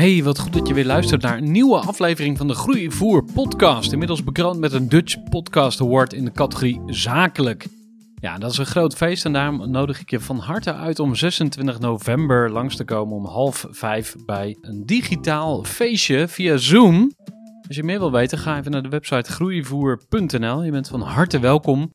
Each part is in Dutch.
Hey, wat goed dat je weer luistert naar een nieuwe aflevering van de Groeivoer podcast. Inmiddels bekroond met een Dutch Podcast Award in de categorie zakelijk. Ja, dat is een groot feest en daarom nodig ik je van harte uit om 26 november langs te komen om half vijf bij een digitaal feestje via Zoom. Als je meer wil weten, ga even naar de website groeivoer.nl. Je bent van harte welkom.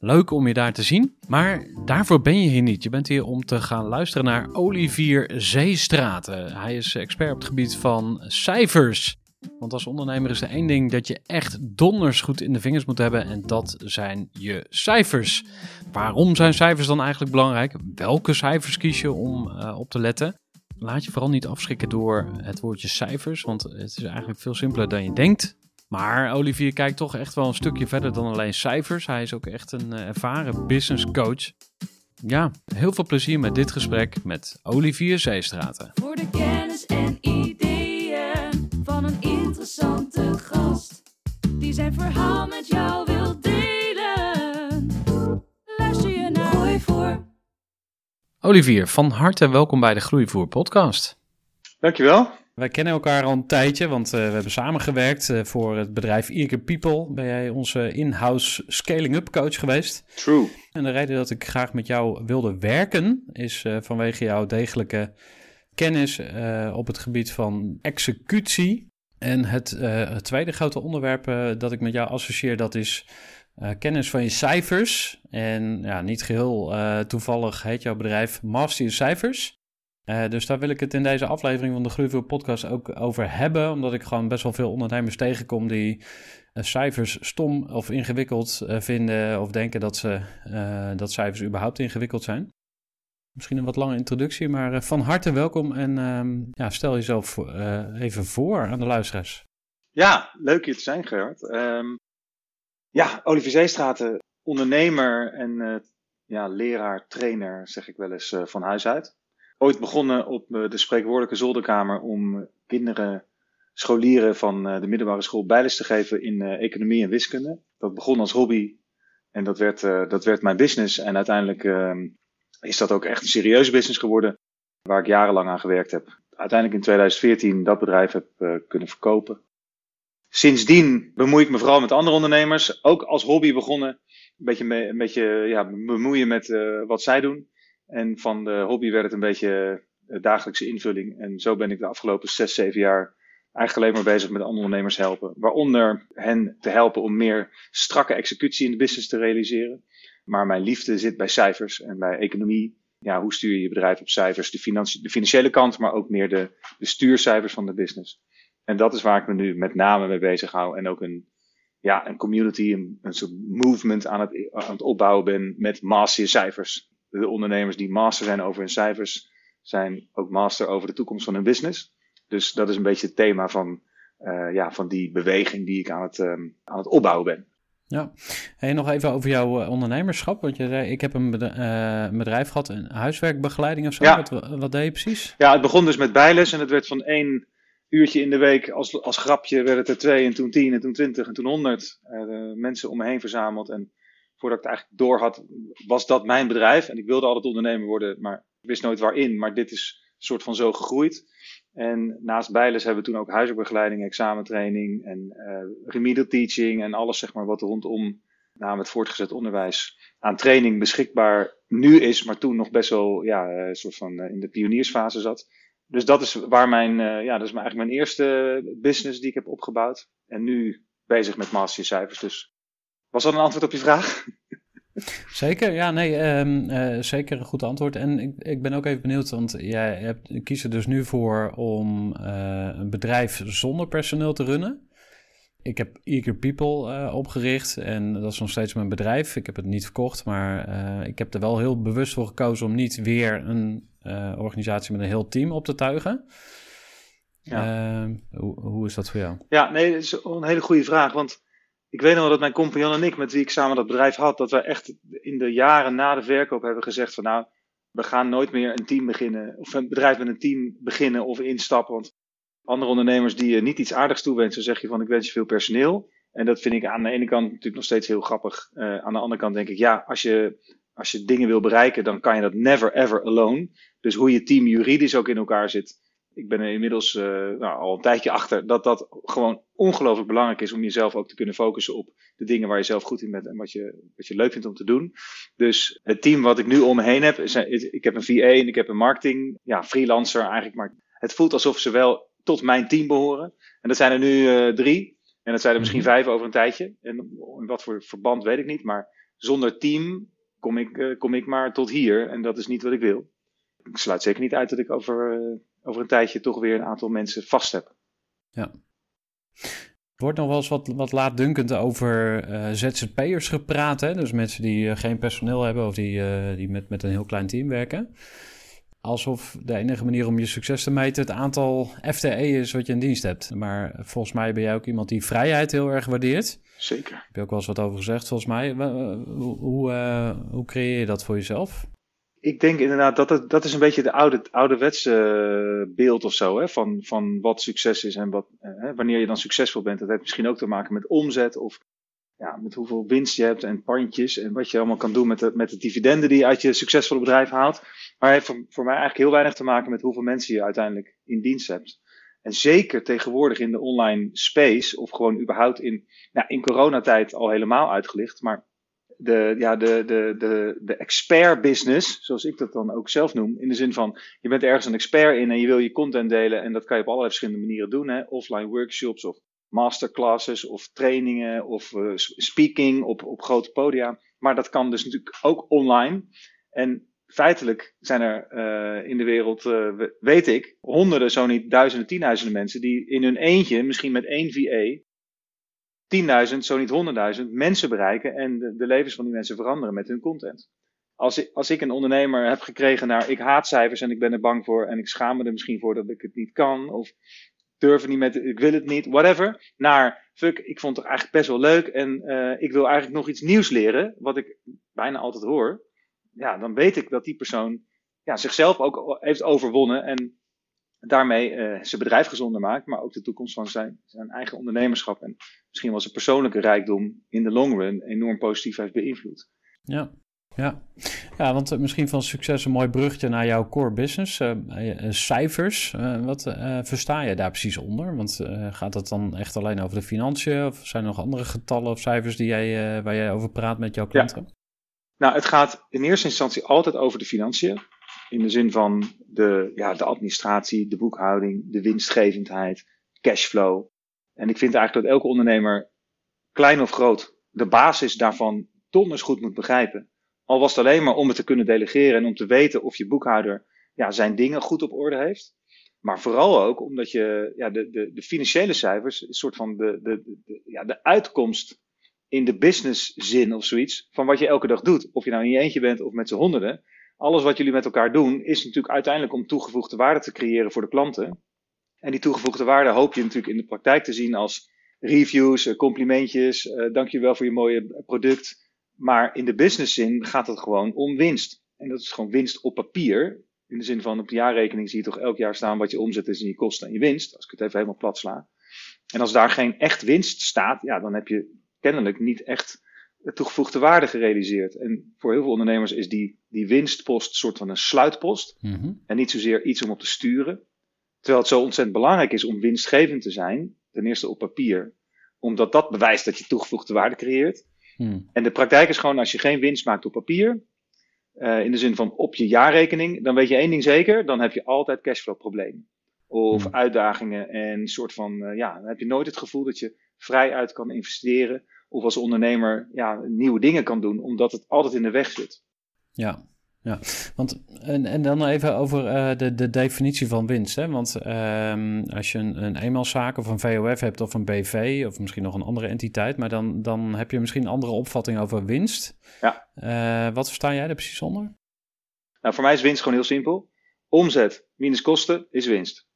Leuk om je daar te zien. Maar daarvoor ben je hier niet. Je bent hier om te gaan luisteren naar Olivier Zeestraten. Hij is expert op het gebied van cijfers. Want als ondernemer is er één ding dat je echt donders goed in de vingers moet hebben. En dat zijn je cijfers. Waarom zijn cijfers dan eigenlijk belangrijk? Welke cijfers kies je om uh, op te letten? Laat je vooral niet afschrikken door het woordje cijfers. Want het is eigenlijk veel simpeler dan je denkt. Maar Olivier kijkt toch echt wel een stukje verder dan alleen cijfers. Hij is ook echt een uh, ervaren business coach. Ja, heel veel plezier met dit gesprek met Olivier Zeestraten. Voor de kennis en ideeën van een interessante gast. Die zijn verhaal met jou wil delen. Luister je naar Gooi voor. Olivier, van harte welkom bij de Groeivoer podcast. Dankjewel. Wij kennen elkaar al een tijdje, want uh, we hebben samengewerkt uh, voor het bedrijf Eager People. Ben jij onze in-house scaling-up coach geweest? True. En de reden dat ik graag met jou wilde werken is uh, vanwege jouw degelijke kennis op het gebied van executie. En het, het tweede grote onderwerp dat ik met jou associeer, dat is kennis van je cijfers. En ja, niet geheel toevallig heet jouw bedrijf Master Cijfers. Uh, dus daar wil ik het in deze aflevering van de Groeivoer podcast ook over hebben. Omdat ik gewoon best wel veel ondernemers tegenkom die uh, cijfers stom of ingewikkeld uh, vinden. Of denken dat, ze, dat cijfers überhaupt ingewikkeld zijn. Misschien een wat lange introductie, maar van harte welkom. En ehm, ja, stel jezelf even voor aan de luisteraars. Ja, leuk hier te zijn Gerard. Um, ja, Olivier Zeestraten, ondernemer en ja, leraar, trainer zeg ik wel eens van huis uit ooit begonnen op de spreekwoordelijke zolderkamer om kinderen, scholieren van de middelbare school bijles te geven in economie en wiskunde. Dat begon als hobby en dat werd, dat werd mijn business. En uiteindelijk is dat ook echt een serieuze business geworden, waar ik jarenlang aan gewerkt heb. Uiteindelijk in 2014 dat bedrijf heb kunnen verkopen. Sindsdien bemoei ik me vooral met andere ondernemers, ook als hobby begonnen. Een beetje, een beetje ja, bemoeien met wat zij doen. En van de hobby werd het een beetje dagelijkse invulling. En zo ben ik de afgelopen zes, zeven jaar eigenlijk alleen maar bezig met andere ondernemers helpen. Waaronder hen te helpen om meer strakke executie in de business te realiseren. Maar mijn liefde zit bij cijfers en bij economie. Ja, hoe stuur je je bedrijf op cijfers? De, de financiële kant, maar ook meer de, de stuurcijfers van de business. En dat is waar ik me nu met name mee bezig hou. En ook een, ja, een community, een, een soort movement aan het, aan het opbouwen ben met master cijfers de ondernemers die master zijn over hun cijfers, zijn ook master over de toekomst van hun business. Dus dat is een beetje het thema van, uh, ja, van die beweging die ik aan het, um, aan het opbouwen ben. Ja, en nog even over jouw uh, ondernemerschap. Want je zei, ik heb een bedrijf, uh, bedrijf gehad, een huiswerkbegeleiding of zo. Ja. Wat, wat deed je precies? Ja, het begon dus met bijles en het werd van één uurtje in de week als, als grapje werd het er twee en toen tien en toen twintig en toen honderd. mensen om me heen verzameld en voordat ik het eigenlijk door had, was dat mijn bedrijf. En ik wilde altijd ondernemer worden, maar ik wist nooit waarin. Maar dit is een soort van zo gegroeid. En naast Bijles hebben we toen ook huisartsbegeleiding, examentraining en uh, remedial teaching en alles zeg maar wat rondom nou, het voortgezet onderwijs aan training beschikbaar nu is, maar toen nog best wel ja, een soort van in de pioniersfase zat. Dus dat is waar mijn, ja, dat is eigenlijk mijn eerste business die ik heb opgebouwd. En nu bezig met mastercijfers. Dus was dat een antwoord op je vraag? Zeker, ja, nee, um, uh, zeker een goed antwoord. En ik, ik ben ook even benieuwd, want jij hebt, kiest er dus nu voor om uh, een bedrijf zonder personeel te runnen. Ik heb Eager People uh, opgericht en dat is nog steeds mijn bedrijf. Ik heb het niet verkocht, maar ik heb er wel heel bewust voor gekozen om niet weer een organisatie met een heel team op te tuigen. Ja. Ehm, hoe, hoe is dat voor jou? Ja, nee, dat is een hele goede vraag, want ik weet nog wel dat mijn compagnon en ik, met wie ik samen dat bedrijf had, dat we echt in de jaren na de verkoop hebben gezegd van nou, we gaan nooit meer een team beginnen, of een bedrijf met een team beginnen of instappen. Want andere ondernemers die je niet iets aardigs toewensen, zeg je van ik wens je veel personeel. En dat vind ik aan de ene kant natuurlijk nog steeds heel grappig. Uh, aan de andere kant denk ik, ja, als je, als je dingen wil bereiken, dan kan je dat never ever alone. Dus hoe je team juridisch ook in elkaar zit, ik ben er inmiddels uh, nou, al een tijdje achter dat dat gewoon ongelooflijk belangrijk is om jezelf ook te kunnen focussen op de dingen waar je zelf goed in bent en wat je, wat je leuk vindt om te doen. Dus het team wat ik nu om me heen heb, is, ik heb een VA en ik heb een marketing, ja, freelancer eigenlijk, maar het voelt alsof ze wel tot mijn team behoren. En dat zijn er nu uh, drie. En dat zijn er misschien mhm. vijf over een tijdje. En in wat voor verband weet ik niet. Maar zonder team kom ik, uh, kom ik maar tot hier. En dat is niet wat ik wil. Ik sluit zeker niet uit dat ik over over een tijdje toch weer een aantal mensen vast heb. Ja. Er wordt nog wel eens wat, wat laatdunkend over uh, ZZP'ers gepraat. Hè? Dus mensen die uh, geen personeel hebben of die, uh, die met, met een heel klein team werken. Alsof de enige manier om je succes te meten het aantal FTE is wat je in dienst hebt. Maar volgens mij ben jij ook iemand die vrijheid heel erg waardeert. Zeker. Heb je ook wel eens wat over gezegd volgens mij. Hoe, hoe, hoe creëer je dat voor jezelf? Ik denk inderdaad dat het, dat is een beetje de oude, ouderwetse uh, beeld of zo, hè, van, van wat succes is en wat, uh, wanneer je dan succesvol bent. Dat heeft misschien ook te maken met omzet of ja, met hoeveel winst je hebt en pandjes en wat je allemaal kan doen met de, met de dividenden die je uit je succesvolle bedrijf haalt. Maar heeft voor, voor mij eigenlijk heel weinig te maken met hoeveel mensen je uiteindelijk in dienst hebt. En zeker tegenwoordig in de online space, of gewoon überhaupt in, nou, in coronatijd al helemaal uitgelicht, maar de, ja, de, de, de, de expert business, zoals ik dat dan ook zelf noem. In de zin van, je bent ergens een expert in en je wil je content delen. En dat kan je op allerlei verschillende manieren doen. Hè? Offline workshops of masterclasses of trainingen of uh, speaking op, op grote podia. Maar dat kan dus natuurlijk ook online. En feitelijk zijn er uh, in de wereld, uh, weet ik, honderden, zo niet duizenden, tienduizenden mensen die in hun eentje, misschien met één VA, 10.000, zo niet 100.000 mensen bereiken en de, de, levens van die mensen veranderen met hun content. Als ik, als ik een ondernemer heb gekregen naar ik haat cijfers en ik ben er bang voor en ik schaam me er misschien voor dat ik het niet kan of durf niet met, ik wil het niet, whatever, naar fuck, ik vond het eigenlijk best wel leuk en uh, ik wil eigenlijk nog iets nieuws leren, wat ik bijna altijd hoor. Ja, dan weet ik dat die persoon ja, zichzelf ook heeft overwonnen en daarmee uh, zijn bedrijf gezonder maakt, maar ook de toekomst van zijn, zijn eigen ondernemerschap en misschien wel zijn persoonlijke rijkdom in de long run enorm positief heeft beïnvloed. Ja, ja. ja, want uh, misschien van succes een mooi bruggetje naar jouw core business. Uh, cijfers, wat versta je daar precies onder? Want gaat het dan echt alleen over de financiën? Of zijn er nog andere getallen of cijfers die jij, waar jij over praat met jouw klanten? Ja. Nou, het gaat in eerste instantie altijd over de financiën. In de zin van de, ja, de administratie, de boekhouding, de winstgevendheid, cashflow. En ik vind eigenlijk dat elke ondernemer, klein of groot, de basis daarvan donders goed moet begrijpen. Al was het alleen maar om het te kunnen delegeren en om te weten of je boekhouder ja, zijn dingen goed op orde heeft. Maar vooral ook omdat je ja, de, de, de financiële cijfers, een soort van de, de, ja, de uitkomst in de business zin of zoiets, van wat je elke dag doet. Of je nou in je eentje bent of met z'n honderden alles wat jullie met elkaar doen, is natuurlijk uiteindelijk om toegevoegde waarde te creëren voor de klanten. En die toegevoegde waarde hoop je natuurlijk in de praktijk te zien als reviews, eh, complimentjes, uh, dankjewel voor je mooie product. Maar in de business zin gaat het gewoon om winst. En dat is gewoon winst op papier. In de zin van op de jaarrekening zie je toch elk jaar staan wat je omzet is en je kosten en je winst. Als ik het even helemaal plat sla. En als daar geen echt winst staat, ja, dan heb je kennelijk niet echt toegevoegde waarde gerealiseerd. En voor heel veel ondernemers is die, die winstpost een soort van een sluitpost. Mhm. En niet zozeer iets om op te sturen. Terwijl het zo ontzettend belangrijk is om winstgevend te zijn. Ten eerste op papier. Omdat dat bewijst dat je toegevoegde waarde creëert. Mhm. En de praktijk is gewoon als je geen winst maakt op papier. eh, in de zin van op je jaarrekening. Dan weet je één ding zeker. Dan heb je altijd cashflow problemen. Of Hmm. uitdagingen. En soort van, eh, ja, dan heb je nooit het gevoel dat je vrij uit kan investeren. Of als ondernemer ja, nieuwe dingen kan doen. Omdat het altijd in de weg zit. Ja, ja. Want, en, en dan even over eh, de, de definitie van winst. Hè? Want ehm, als je een, een eenmanszaak of een VOF hebt of een BV of misschien nog een andere entiteit, maar dan, dan heb je misschien een andere opvatting over winst. Ja. Eh, wat versta jij er precies onder? Nou, voor mij is winst gewoon heel simpel. Omzet minus kosten is winst.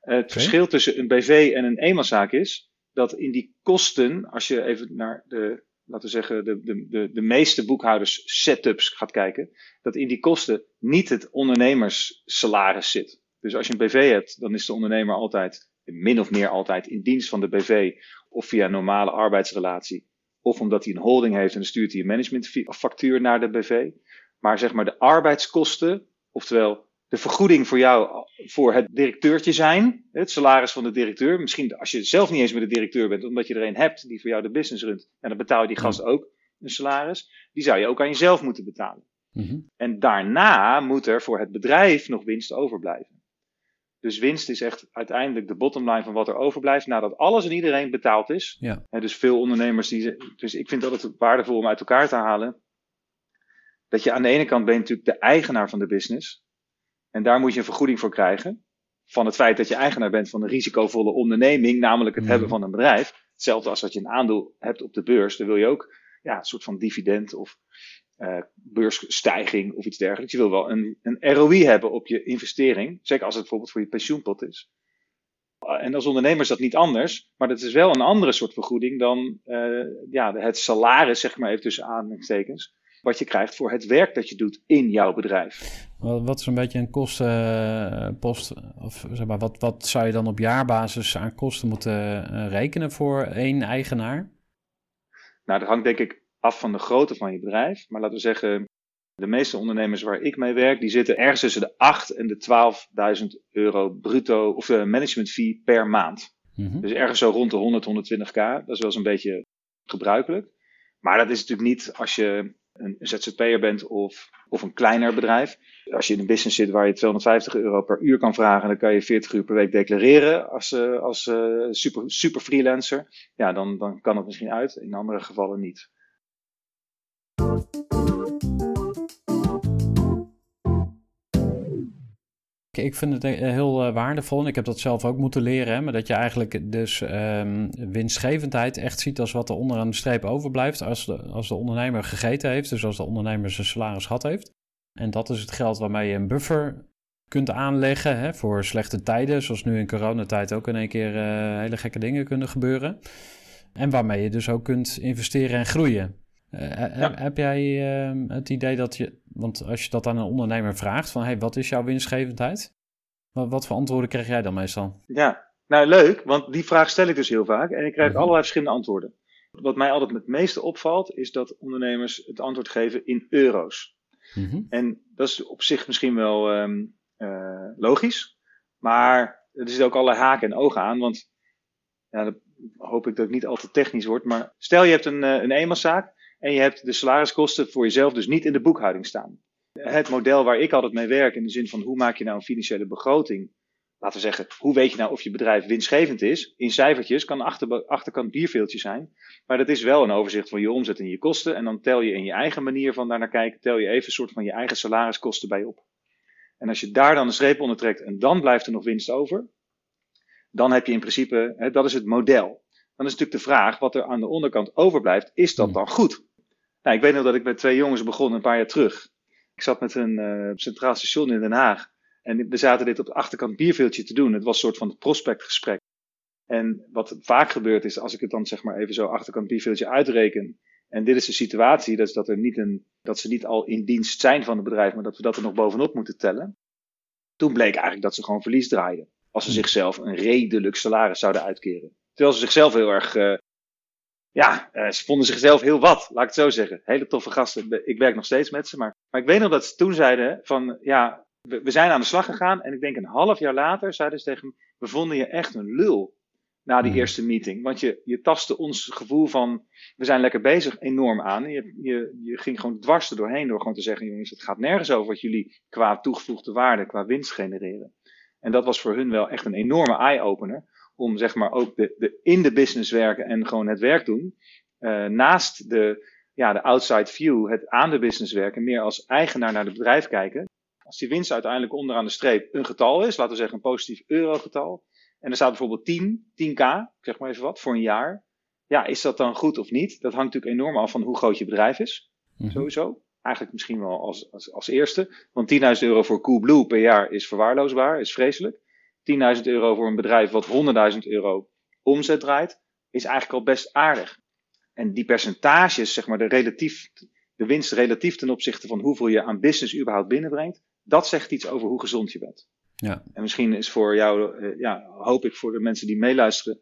Het verschil tussen een BV en een eenmanszaak is dat in die kosten, als je even naar de, laten we zeggen, de, de, de, de meeste boekhouders setups gaat kijken, dat in die kosten niet het ondernemerssalaris zit. Dus als je een BV hebt, dan is de ondernemer altijd, min of meer altijd, in dienst van de BV of via normale arbeidsrelatie. Of omdat hij een holding heeft en dan stuurt hij een managementfactuur naar de BV. Maar zeg maar de arbeidskosten, oftewel de vergoeding voor jou voor het directeurtje zijn, het salaris van de directeur. Misschien als je zelf niet eens met de directeur bent, omdat je er een hebt die voor jou de business runt. En dan betaal je die gast ook een salaris. Die zou je ook aan jezelf moeten betalen. Mhm. En daarna moet er voor het bedrijf nog winst overblijven. Dus winst is echt uiteindelijk de bottomline van wat er overblijft nadat alles en iedereen betaald is. Ja. Hè, dus veel ondernemers die. Dus ik vind het altijd waardevol om uit elkaar te halen. Dat je aan de ene kant ben je natuurlijk de eigenaar van de business. En daar moet je een vergoeding voor krijgen. Van het feit dat je eigenaar bent van een risicovolle onderneming, namelijk het Mhm. hebben van een bedrijf. Hetzelfde als dat je een aandeel hebt op de beurs. Dan wil je ook ja, een soort van dividend of eh, beursstijging of iets dergelijks. Je wil wel een, een ROI hebben op je investering. Zeker als het bijvoorbeeld voor je pensioenpot is. Uh, En als ondernemer is dat niet anders, maar dat is wel een andere soort vergoeding dan eh, ja, het salaris, zeg maar even tussen aanhalingstekens, wat je krijgt voor het werk dat je doet in jouw bedrijf. Wat, wat is een beetje een kostenpost? Of zeg maar, wat, wat zou je dan op jaarbasis aan kosten moeten eh, rekenen voor één eigenaar? Nou, dat hangt denk ik af van de grootte van je bedrijf, maar laten we zeggen, de meeste ondernemers waar ik mee werk, die zitten ergens tussen de 8 en de 12.000 euro bruto of de management fee per maand. Mhm. Dus ergens zo rond de 100, 120k. Dat is wel eens een beetje gebruikelijk. Maar dat is natuurlijk niet als je een ZZP'er bent of, of een kleiner bedrijf. Als je in een business zit waar je 250 euro per uur kan vragen, dan kan je 40 uur per week declareren als, eh, als eh, super, super freelancer. Ja, dan, dan kan het misschien uit. In andere gevallen niet. Ik- vind het eh, heel eh, waardevol en ik heb dat zelf ook moeten leren. Hè, maar dat je eigenlijk dus ehm, winstgevendheid echt ziet als wat er onderaan de streep overblijft. Als de, als de ondernemer gegeten heeft, dus als de ondernemer zijn salaris gehad heeft. En dat is het geld waarmee je een buffer kunt aanleggen hè, voor slechte tijden. Zoals nu in coronatijd ook in één keer eh, hele gekke dingen kunnen gebeuren. En waarmee je dus ook kunt investeren en groeien. Eh, heb, heb jij ehm, het idee dat je, want als je dat aan een ondernemer vraagt, van hey, wat is jouw winstgevendheid? Wat, wat voor antwoorden krijg jij dan meestal? Ja, nou leuk, want die vraag stel ik dus heel vaak en ik krijg Mhm. allerlei verschillende antwoorden. Wat mij altijd het meeste opvalt, is dat ondernemers het antwoord geven in euro's. Mhm. En dat is op zich misschien wel ehm, eh, logisch. Maar er zitten ook allerlei haken en ogen aan. Want ja, dat hoop ik dat het niet al te technisch wordt. Maar stel je hebt een, een eenmanszaak. En je hebt de salariskosten voor jezelf dus niet in de boekhouding staan. Het model waar ik altijd mee werk, in de zin van hoe maak je nou een financiële begroting. Laten we zeggen, hoe weet je nou of je bedrijf winstgevend is? In cijfertjes kan achter, achterkant bierveeltje zijn. Maar dat is wel een overzicht van je omzet en je kosten. En dan tel je in je eigen manier van daarnaar kijken, tel je even een soort van je eigen salariskosten bij op. En als je daar dan een streep onder trekt en dan blijft er nog winst over, dan heb je in principe, hè, dat is het model. Dan is natuurlijk de vraag, wat er aan de onderkant overblijft, is dat dan goed? Nou, ik weet nog dat ik met twee jongens begon een paar jaar terug. Ik zat met een uh, centraal station in Den Haag. En we zaten dit op de achterkant bierveeltje te doen. Het was een soort van prospectgesprek. En wat vaak gebeurt is, als ik het dan zeg maar even zo achterkant bierveeltje uitreken. En dit is de situatie, dat, is dat, er niet een, dat ze niet al in dienst zijn van het bedrijf, maar dat we dat er nog bovenop moeten tellen. Toen bleek eigenlijk dat ze gewoon verlies draaiden. Als ze zichzelf een redelijk salaris zouden uitkeren. Terwijl ze zichzelf heel erg uh, ja, eh, ze vonden zichzelf heel wat, laat ik het zo zeggen. Hele toffe gasten. Ik werk nog steeds met ze. Maar, maar ik weet nog dat ze toen zeiden van, ja, we, we zijn aan de slag gegaan. En ik denk een half jaar later zeiden ze tegen me, we vonden je echt een lul na die Mhm. eerste meeting. Want je, je tastte ons gevoel van, we zijn lekker bezig, enorm aan. Je, je, je ging gewoon dwars er doorheen door gewoon te zeggen, jongens, het gaat nergens over wat jullie qua toegevoegde waarde, qua winst genereren. En dat was voor hun wel echt een enorme eye-opener. Om zeg maar ook de, de, in de business werken en gewoon het werk doen. eh, naast de, ja, de outside view, het aan de business werken, meer als eigenaar naar het bedrijf kijken. Als die winst uiteindelijk onderaan de streep een getal is, laten we zeggen een positief eurogetal. En er staat bijvoorbeeld 10, 10k, ik zeg maar even wat, voor een jaar. Ja, is dat dan goed of niet? Dat hangt natuurlijk enorm af van hoe groot je bedrijf is. Mhm. Sowieso. Eigenlijk misschien wel als, als, als eerste. Want 10.000 euro voor Coolblue per jaar is verwaarloosbaar, is vreselijk. 10.000 euro voor een bedrijf wat 100.000 euro omzet draait, is eigenlijk al best aardig. En die percentages, zeg maar, de, relatief, de winst relatief ten opzichte van hoeveel je aan business überhaupt binnenbrengt, dat zegt iets over hoe gezond je bent. Ja. En misschien is voor jou, eh, ja, hoop ik voor de mensen die meeluisteren,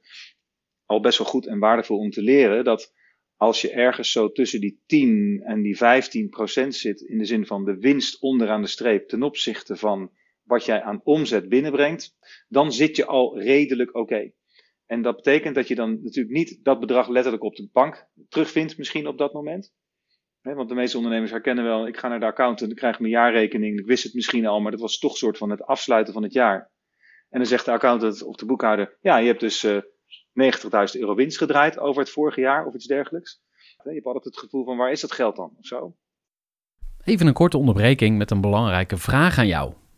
al best wel goed en waardevol om te leren dat als je ergens zo tussen die 10 en die 15 procent zit, in de zin van de winst onderaan de streep ten opzichte van wat jij aan omzet binnenbrengt, dan zit je al redelijk oké. En dat betekent dat je dan natuurlijk niet dat bedrag letterlijk op de bank terugvindt, misschien op dat moment. Want de meeste ondernemers herkennen wel, ik ga naar de accountant, ik krijg mijn jaarrekening, ik wist het misschien al, maar dat was toch soort van het afsluiten van het jaar. En dan zegt de accountant of de boekhouder, ja, je hebt dus eh 90.000 euro winst gedraaid over het vorige jaar of iets dergelijks. Je hebt altijd het gevoel van, waar is dat geld dan? Of zo. Even een korte onderbreking met een belangrijke vraag aan jou.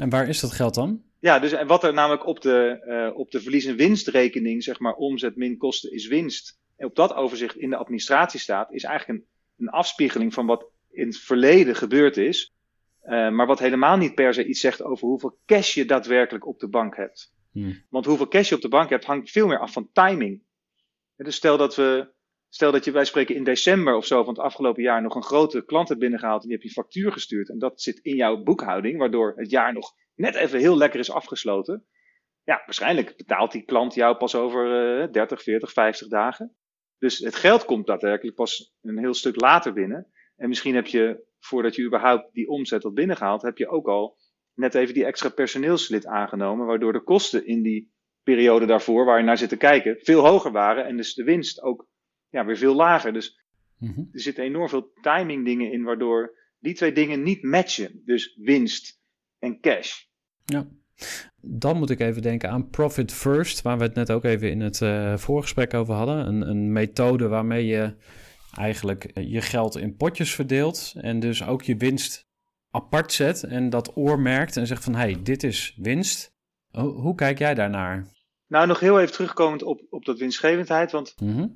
En waar is dat geld dan? Ja, dus en wat er namelijk op de, eh, op de verlies- en winstrekening, zeg maar omzet min kosten is winst, en op dat overzicht in de administratie staat, is eigenlijk een, een afspiegeling van wat in het verleden gebeurd is, eh, maar wat helemaal niet per se iets zegt over hoeveel cash je daadwerkelijk op de bank hebt. Hmm. Want hoeveel cash je op de bank hebt, hangt veel meer af van timing. Dus stel dat we, stel dat je, wij spreken in december of zo van het afgelopen jaar nog een grote klant hebt binnengehaald en die heb je factuur gestuurd en dat zit in jouw boekhouding, waardoor het jaar nog net even heel lekker is afgesloten. Ja, waarschijnlijk betaalt die klant jou pas over eh 30, 40, 50 dagen. Dus het geld komt daadwerkelijk pas een heel stuk later binnen. En misschien heb je, voordat je überhaupt die omzet had binnengehaald, heb je ook al net even die extra personeelslid aangenomen, waardoor de kosten in die periode daarvoor, waar je naar zit te kijken, veel hoger waren en dus de winst ook ja, weer veel lager. Dus Mhm. er zitten enorm veel timing dingen in, waardoor die twee dingen niet matchen. Dus winst en cash. Ja. Dan moet ik even denken aan Profit First, waar we het net ook even in het eh, voorgesprek over hadden. Een, een methode waarmee je eigenlijk eh, je geld in potjes verdeelt en dus ook je winst apart zet en dat oormerkt en zegt van hé, hey, dit is winst. Ho- hoe kijk jij daarnaar? Nou, nog heel even terugkomend op, op dat winstgevendheid, want Mhm.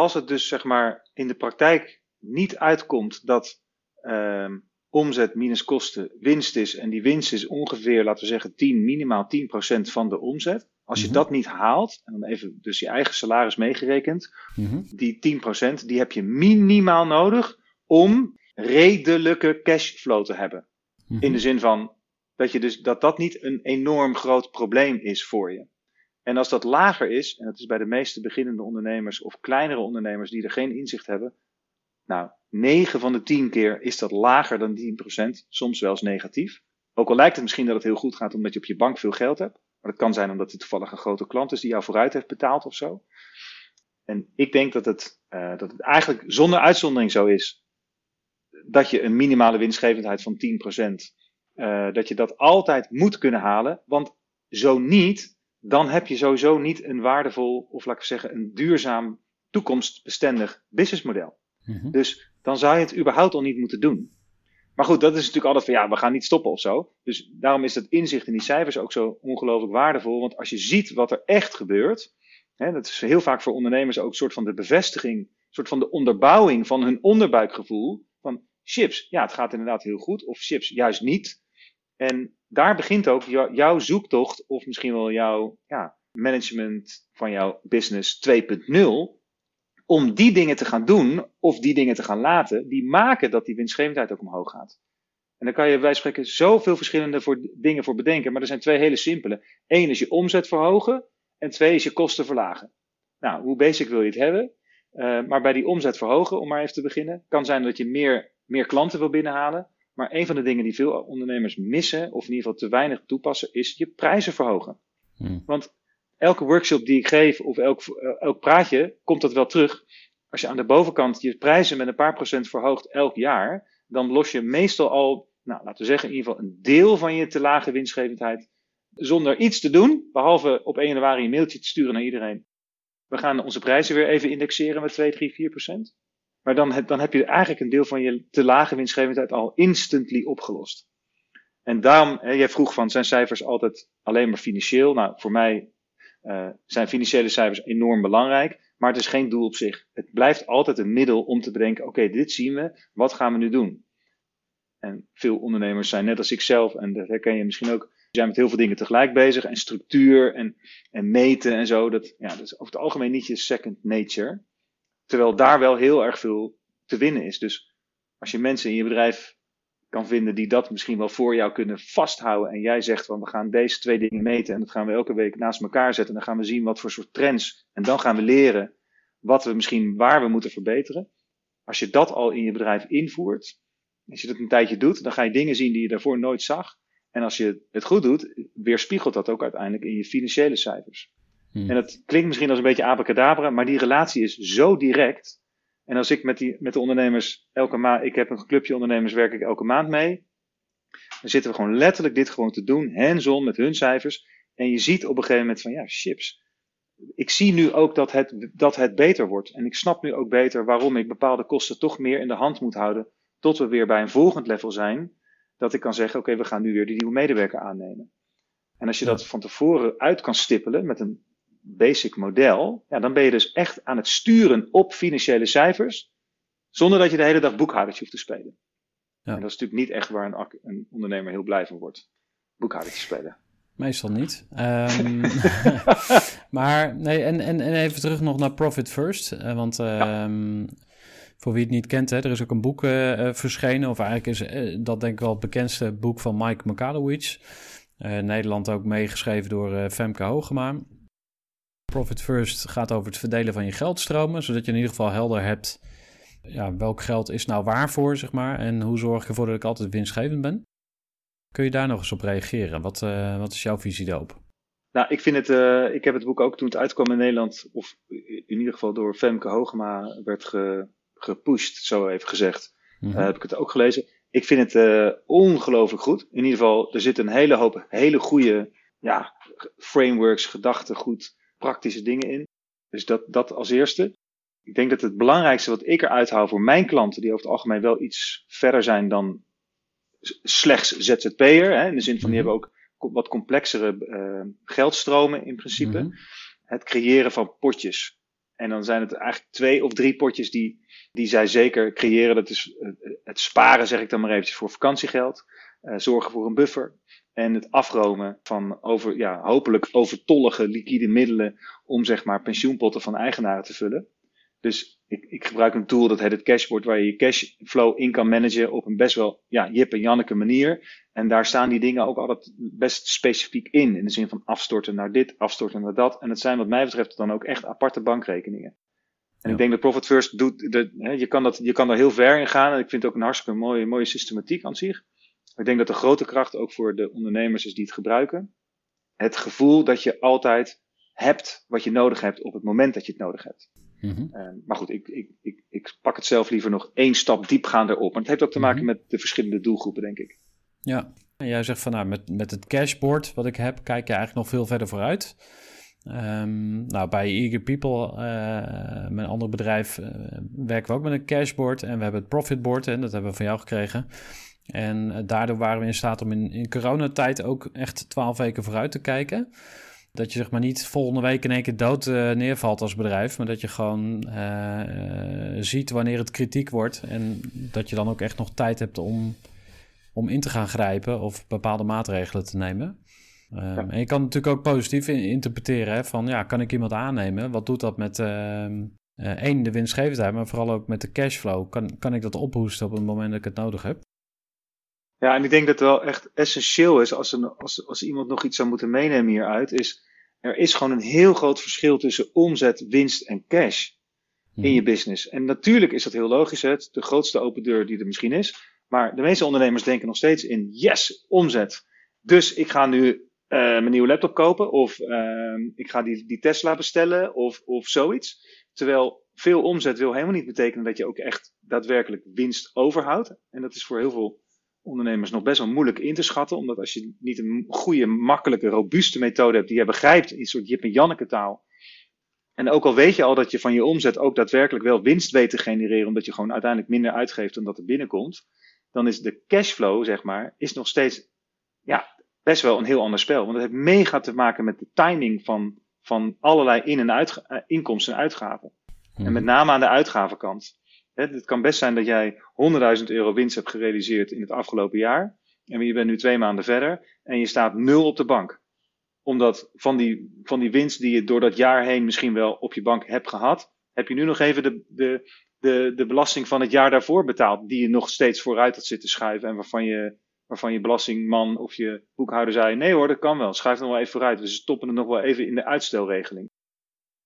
Als het dus zeg maar in de praktijk niet uitkomt dat ehm, omzet minus kosten winst is en die winst is ongeveer, laten we zeggen, 10, minimaal 10% van de omzet. Als je Mhm. dat niet haalt, en dan even dus je eigen salaris meegerekend, Mhm. die 10% die heb je minimaal nodig om redelijke cashflow te hebben. Mhm. In de zin van dat, je dus, dat dat niet een enorm groot probleem is voor je. En als dat lager is, en dat is bij de meeste beginnende ondernemers of kleinere ondernemers die er geen inzicht hebben, nou, 9 van de 10 keer is dat lager dan 10%, soms wel eens negatief. Ook al lijkt het misschien dat het heel goed gaat omdat je op je bank veel geld hebt, maar dat kan zijn omdat het toevallig een grote klant is die jou vooruit heeft betaald of zo. En ik denk dat het, eh, dat het eigenlijk zonder uitzondering zo is. dat je een minimale winstgevendheid van 10%, uh, dat je dat altijd moet kunnen halen. Want zo niet, dan heb je sowieso niet een waardevol, of laat ik zeggen, een duurzaam, toekomstbestendig businessmodel. Mm Dus dan zou je het überhaupt al niet moeten doen. Maar goed, dat is natuurlijk altijd van ja, we gaan niet stoppen of zo. Dus daarom is dat inzicht in die cijfers ook zo ongelooflijk waardevol. Want als je ziet wat er echt gebeurt, hè, dat is heel vaak voor ondernemers ook een soort van de bevestiging, een soort van de onderbouwing van hun onderbuikgevoel. Van chips, ja, het gaat inderdaad heel goed, of chips juist niet. En daar begint ook jouw zoektocht, of misschien wel jouw ja, management van jouw business 2.0 om die dingen te gaan doen of die dingen te gaan laten, die maken dat die winstgevendheid ook omhoog gaat. En dan kan je bij spreken zoveel verschillende voor, dingen voor bedenken, maar er zijn twee hele simpele. Eén is je omzet verhogen en twee is je kosten verlagen. Nou, hoe basic wil je het hebben? Uh, maar bij die omzet verhogen, om maar even te beginnen, kan zijn dat je meer, meer klanten wil binnenhalen. Maar een van de dingen die veel ondernemers missen, of in ieder geval te weinig toepassen, is je prijzen verhogen. Hmm. Want elke workshop die ik geef of elk, eh, elk praatje, komt dat wel terug. Als je aan de bovenkant je prijzen met een paar procent verhoogt elk jaar, dan los je meestal al, nou, laten we zeggen, in ieder geval een deel van je te lage winstgevendheid zonder iets te doen, behalve op 1 januari een mailtje te sturen naar iedereen. We gaan onze prijzen weer even indexeren met 2, 3, 4 procent. Maar dan, dan heb je eigenlijk een deel van je te lage winstgevendheid al instantly opgelost. En daarom, hè, jij vroeg van, zijn cijfers altijd alleen maar financieel? Nou, voor mij uh, zijn financiële cijfers enorm belangrijk, maar het is geen doel op zich. Het blijft altijd een middel om te bedenken: oké, dit zien we, wat gaan we nu doen? En veel ondernemers zijn net als ik zelf, en dat herken je misschien ook, zijn met heel veel dingen tegelijk bezig. En structuur en, en meten en zo, dat, ja, dat is over het algemeen niet je second nature. Terwijl daar wel heel erg veel te winnen is. Dus als je mensen in je bedrijf kan vinden die dat misschien wel voor jou kunnen vasthouden. En jij zegt van we gaan deze twee dingen meten en dat gaan we elke week naast elkaar zetten. En dan gaan we zien wat voor soort trends. En dan gaan we leren wat we misschien waar we moeten verbeteren. Als je dat al in je bedrijf invoert, als je dat een tijdje doet, dan ga je dingen zien die je daarvoor nooit zag. En als je het goed doet, weerspiegelt dat ook uiteindelijk in je financiële cijfers. Hmm. En dat klinkt misschien als een beetje abacadabra, maar die relatie is zo direct en als ik met, die, met de ondernemers elke maand, ik heb een clubje ondernemers, werk ik elke maand mee. Dan zitten we gewoon letterlijk dit gewoon te doen, hands-on met hun cijfers. En je ziet op een gegeven moment van ja, chips. Ik zie nu ook dat het, dat het beter wordt. En ik snap nu ook beter waarom ik bepaalde kosten toch meer in de hand moet houden. Tot we weer bij een volgend level zijn. Dat ik kan zeggen, oké, we gaan nu weer die nieuwe medewerker aannemen. En als je dat van tevoren uit kan stippelen met een basic model, ja, dan ben je dus echt aan het sturen op financiële cijfers, zonder dat je de hele dag boekhoudertje hoeft te spelen. Ja. En dat is natuurlijk niet echt waar een, een ondernemer heel blij van wordt, boekhoudertje spelen. Meestal niet. Um, maar nee, en, en, en even terug nog naar Profit First. Uh, want um, voor wie het niet kent, hè, er is ook een boek uh, verschenen. Of eigenlijk is uh, dat denk ik wel het bekendste boek van Mike Mikalowicz. Nederland ook meegeschreven door Femke Hogema. Profit First gaat over het verdelen van je geldstromen, zodat je in ieder geval helder hebt ja, welk geld is nou waarvoor, zeg maar, en hoe zorg ik ervoor dat ik altijd winstgevend ben. Kun je daar nog eens op reageren? Wat, uh, wat is jouw visie daarop? Nou, ik vind het, uh, ik heb het boek ook toen het uitkwam in Nederland, of in ieder geval door Femke Hogema werd ge, gepusht, zo even gezegd, mm heb ik het ook gelezen. Ik vind het ongelooflijk goed. In ieder geval, er zit een hele hoop hele goede ja, frameworks, gedachten goed praktische dingen in. Dus dat, dat als eerste. Ik denk dat het belangrijkste wat ik eruit haal voor mijn klanten, die over het algemeen wel iets verder zijn dan slechts ZZP'er, hè, in de zin van die mhm. hebben ook wat complexere uh, geldstromen in principe. Mhm. Het creëren van potjes. En dan zijn het eigenlijk twee of drie potjes die, die zij zeker creëren. Dat is uh, het sparen, zeg ik dan maar eventjes, voor vakantiegeld. Uh, zorgen voor een buffer en het afromen van over, ja, hopelijk overtollige liquide middelen om zeg maar pensioenpotten van eigenaren te vullen. Dus ik, ik gebruik een tool dat heet het Cashboard, waar je je cashflow in kan managen op een best wel ja, Jip en Janneke manier. En daar staan die dingen ook altijd best specifiek in. In de zin van afstorten naar dit, afstorten naar dat. En het zijn wat mij betreft dan ook echt aparte bankrekeningen. En ik denk dat Profit First doet, de, hè, je, kan dat, je kan daar heel ver in gaan. En ik vind het ook een hartstikke mooie, mooie systematiek aan zich. Ik denk dat de grote kracht ook voor de ondernemers is die het gebruiken. Het gevoel dat je altijd hebt wat je nodig hebt op het moment dat je het nodig hebt. Mhm. Ehm, maar goed, ik, ik, ik, ik pak het zelf liever nog één stap diepgaander op. Maar het heeft ook te maken Mhm. met de verschillende doelgroepen, denk ik. Ja, en jij zegt van nou, met, met het cashboard wat ik heb, kijk je eigenlijk nog veel verder vooruit. Ehm, nou, bij Eager People, eh, mijn andere bedrijf, eh, werken we ook met een cashboard. En we hebben het profitboard, en dat hebben we van jou gekregen. En eh, daardoor waren we in staat om in, in coronatijd ook echt twaalf weken vooruit te kijken. Dat je zeg maar niet volgende week in één keer dood eh, neervalt als bedrijf. Maar dat je gewoon eh, ziet wanneer het kritiek wordt. En dat je dan ook echt nog tijd hebt om, om in te gaan grijpen of bepaalde maatregelen te nemen. Ehm, En je kan natuurlijk ook positief in- interpreteren. Hè, van ja, kan ik iemand aannemen? Wat doet dat met ehm, eh, één, de winstgevendheid, maar vooral ook met de cashflow? Kan, kan ik dat ophoesten op het moment dat ik het nodig heb? Ja, en ik denk dat het wel echt essentieel is als, een, als, als iemand nog iets zou moeten meenemen hieruit, is er is gewoon een heel groot verschil tussen omzet, winst en cash in je business. En natuurlijk is dat heel logisch, het de grootste open deur die er misschien is. Maar de meeste ondernemers denken nog steeds in yes, omzet. Dus ik ga nu eh, mijn nieuwe laptop kopen of ehm, ik ga die, die Tesla bestellen of, of zoiets. Terwijl veel omzet wil helemaal niet betekenen dat je ook echt daadwerkelijk winst overhoudt. En dat is voor heel veel ondernemers nog best wel moeilijk in te schatten. Omdat als je niet een goede, makkelijke, robuuste methode hebt die je begrijpt in een soort Jip en Janneke taal. En ook al weet je al dat je van je omzet ook daadwerkelijk wel winst weet te genereren, omdat je gewoon uiteindelijk minder uitgeeft dan dat er binnenkomt. Dan is de cashflow, zeg maar, is nog steeds ja, best wel een heel ander spel. Want het heeft mega te maken met de timing van, van allerlei in- en uitga- eh, inkomsten en uitgaven. En met name aan de uitgavenkant. Het kan best zijn dat jij 100.000 euro winst hebt gerealiseerd in het afgelopen jaar. En je bent nu twee maanden verder en je staat nul op de bank. Omdat van die, van die winst die je door dat jaar heen misschien wel op je bank hebt gehad, heb je nu nog even de, de, de, de belasting van het jaar daarvoor betaald. Die je nog steeds vooruit had zitten schuiven en waarvan je, waarvan je belastingman of je boekhouder zei: nee hoor, dat kan wel, schuif het nog wel even vooruit. We stoppen het nog wel even in de uitstelregeling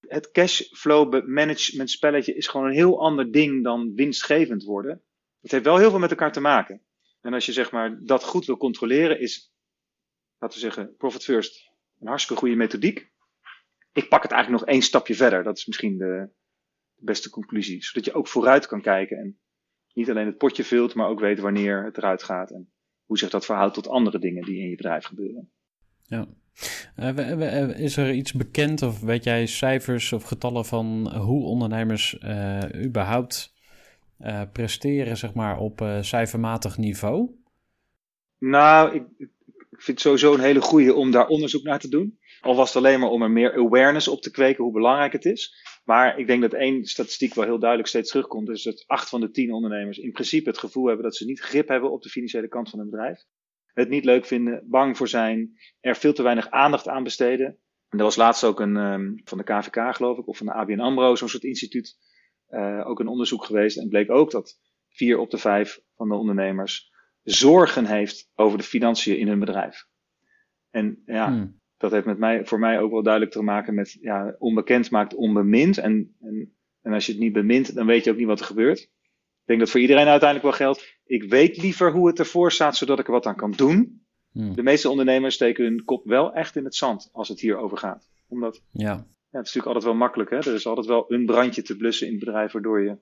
het cashflow management spelletje is gewoon een heel ander ding dan winstgevend worden. Het heeft wel heel veel met elkaar te maken. En als je zeg maar dat goed wil controleren, is, laten we zeggen, profit first een hartstikke goede methodiek. Ik pak het eigenlijk nog één stapje verder. Dat is misschien de, beste conclusie. Zodat je ook vooruit kan kijken en niet alleen het potje vult, maar ook weet wanneer het eruit gaat en hoe zich dat verhoudt tot andere dingen die in je bedrijf gebeuren. Ja. We, we, is er iets bekend of weet jij cijfers of getallen van hoe ondernemers uh, überhaupt presteren, zeg maar, op cijfermatig niveau? Nou, ik, ik, vind het sowieso een hele goede om daar onderzoek naar te doen. Al was het alleen maar om er meer awareness op te kweken hoe belangrijk het is. Maar ik denk dat één statistiek wel heel duidelijk steeds terugkomt. is dat acht van de tien ondernemers in principe het gevoel hebben dat ze niet grip hebben op de financiële kant van hun bedrijf het niet leuk vinden, bang voor zijn, er veel te weinig aandacht aan besteden. En er was laatst ook een um, van de KVK, geloof ik, of van de ABN AMRO, zo'n soort instituut, uh, ook een onderzoek geweest. En bleek ook dat vier op de vijf van de ondernemers zorgen heeft over de financiën in hun bedrijf. En ja, hmm. dat heeft met mij, voor mij ook wel duidelijk te maken met, ja, onbekend maakt onbemind. En, en, en als je het niet bemint, dan weet je ook niet wat er gebeurt. Ik denk dat voor iedereen uiteindelijk wel geldt. Ik weet liever hoe het ervoor staat, zodat ik er wat aan kan doen. Hmm. De meeste ondernemers steken hun kop wel echt in het zand als het hierover gaat. Omdat, ja. ja, het is natuurlijk altijd wel makkelijk. Hè? Er is altijd wel een brandje te blussen in het bedrijf, waardoor je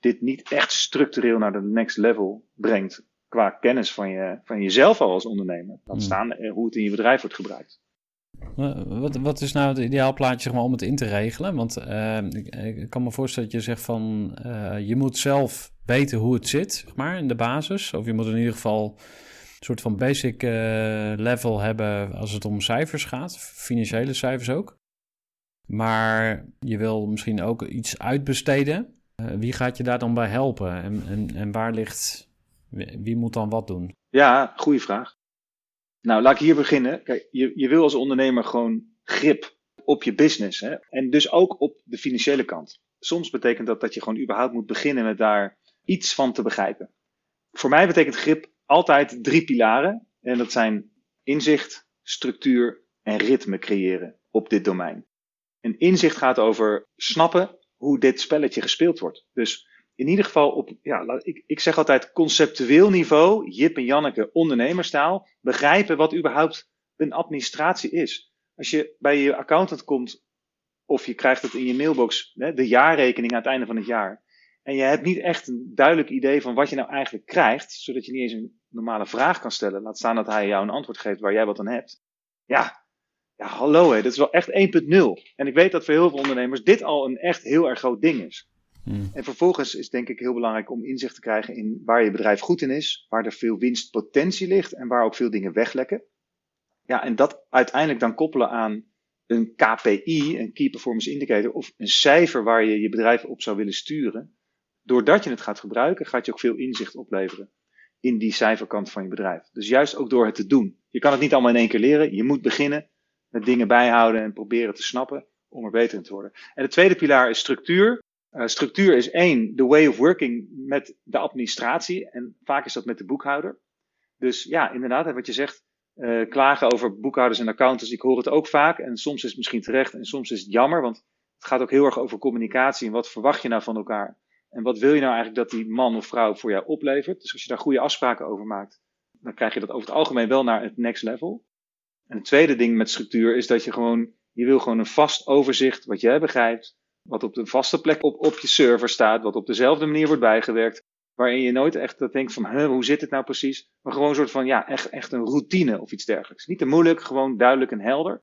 dit niet echt structureel naar de next level brengt. Qua kennis van, je, van jezelf al als ondernemer. Laat Hmm. staan eh, hoe het in je bedrijf wordt gebruikt. Wat, wat is nou het ideaalplaatje zeg maar, om het in te regelen? Want uh, ik, kan me voorstellen dat je zegt van uh, je moet zelf weten hoe het zit, zeg maar, in de basis. Of je moet in ieder geval een soort van basic level hebben als het om cijfers gaat, financiële cijfers ook. Maar je wil misschien ook iets uitbesteden. Wie gaat je daar dan bij helpen? En, en, en waar ligt, wie moet dan wat doen? Ja, goede vraag. Nou, laat ik hier beginnen. Kijk, je, je wil als ondernemer gewoon grip op je business. Hè? En dus ook op de financiële kant. Soms betekent dat dat je gewoon überhaupt moet beginnen met daar iets van te begrijpen. Voor mij betekent grip altijd drie pilaren. En dat zijn inzicht, structuur en ritme creëren op dit domein. En inzicht gaat over snappen hoe dit spelletje gespeeld wordt. Dus in ieder geval op, ja, ik, ik zeg altijd conceptueel niveau, Jip en Janneke ondernemerstaal, begrijpen wat überhaupt een administratie is. Als je bij je accountant komt of je krijgt het in je mailbox, de jaarrekening aan het einde van het jaar. En je hebt niet echt een duidelijk idee van wat je nou eigenlijk krijgt, zodat je niet eens een normale vraag kan stellen. Laat staan dat hij jou een antwoord geeft waar jij wat aan hebt. Ja, ja hallo hé, dat is wel echt 1.0. En ik weet dat voor heel veel ondernemers dit al een echt heel erg groot ding is. Hmm. En vervolgens is denk ik heel belangrijk om inzicht te krijgen in waar je bedrijf goed in is, waar er veel winstpotentie ligt en waar ook veel dingen weglekken. Ja, en dat uiteindelijk dan koppelen aan een KPI, een Key Performance Indicator, of een cijfer waar je je bedrijf op zou willen sturen. Doordat je het gaat gebruiken, gaat je ook veel inzicht opleveren in die cijferkant van je bedrijf. Dus juist ook door het te doen. Je kan het niet allemaal in één keer leren. Je moet beginnen met dingen bijhouden en proberen te snappen om er beter in te worden. En de tweede pilaar is structuur. Uh, structuur is één, de way of working met de administratie. En vaak is dat met de boekhouder. Dus ja, inderdaad, wat je zegt, uh, klagen over boekhouders en accountants, ik hoor het ook vaak. En soms is het misschien terecht en soms is het jammer, want het gaat ook heel erg over communicatie. En wat verwacht je nou van elkaar? En wat wil je nou eigenlijk dat die man of vrouw voor jou oplevert? Dus als je daar goede afspraken over maakt, dan krijg je dat over het algemeen wel naar het next level. En het tweede ding met structuur is dat je gewoon, je wil gewoon een vast overzicht wat jij begrijpt, wat op de vaste plek op, op je server staat, wat op dezelfde manier wordt bijgewerkt, waarin je nooit echt dat denkt van, hoe zit het nou precies? Maar gewoon een soort van, ja, echt, echt een routine of iets dergelijks. Niet te moeilijk, gewoon duidelijk en helder.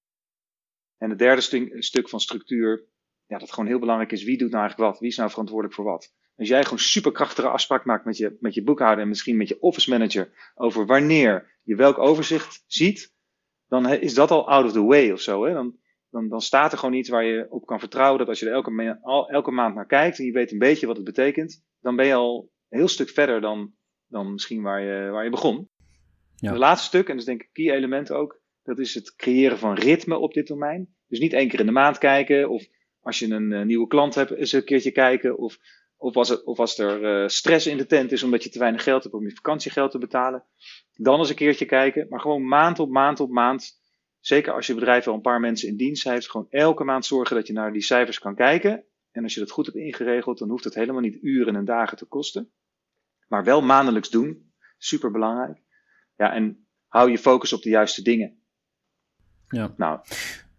En het derde stuk, stuk van structuur, ja, dat gewoon heel belangrijk is, wie doet nou eigenlijk wat? Wie is nou verantwoordelijk voor wat? Als jij gewoon superkrachtige afspraak maakt met je, met je boekhouder en misschien met je office manager over wanneer je welk overzicht ziet, dan is dat al out of the way of zo. Hè? Dan, dan, dan staat er gewoon iets waar je op kan vertrouwen dat als je er elke, ma al, elke maand naar kijkt en je weet een beetje wat het betekent, dan ben je al een heel stuk verder dan, dan misschien waar je, waar je begon. Ja. Het laatste stuk, en dat is denk ik een key element ook, dat is het creëren van ritme op dit domein. Dus niet één keer in de maand kijken, of als je een uh, nieuwe klant hebt, eens een keertje kijken, of, of, als, het, of als er uh, stress in de tent is omdat je te weinig geld hebt om je vakantiegeld te betalen, dan eens een keertje kijken. Maar gewoon maand op maand op maand, zeker als je bedrijf al een paar mensen in dienst heeft, gewoon elke maand zorgen dat je naar die cijfers kan kijken. En als je dat goed hebt ingeregeld, dan hoeft het helemaal niet uren en dagen te kosten. Maar wel maandelijks doen, super belangrijk. Ja, en hou je focus op de juiste dingen. Ja. Nou,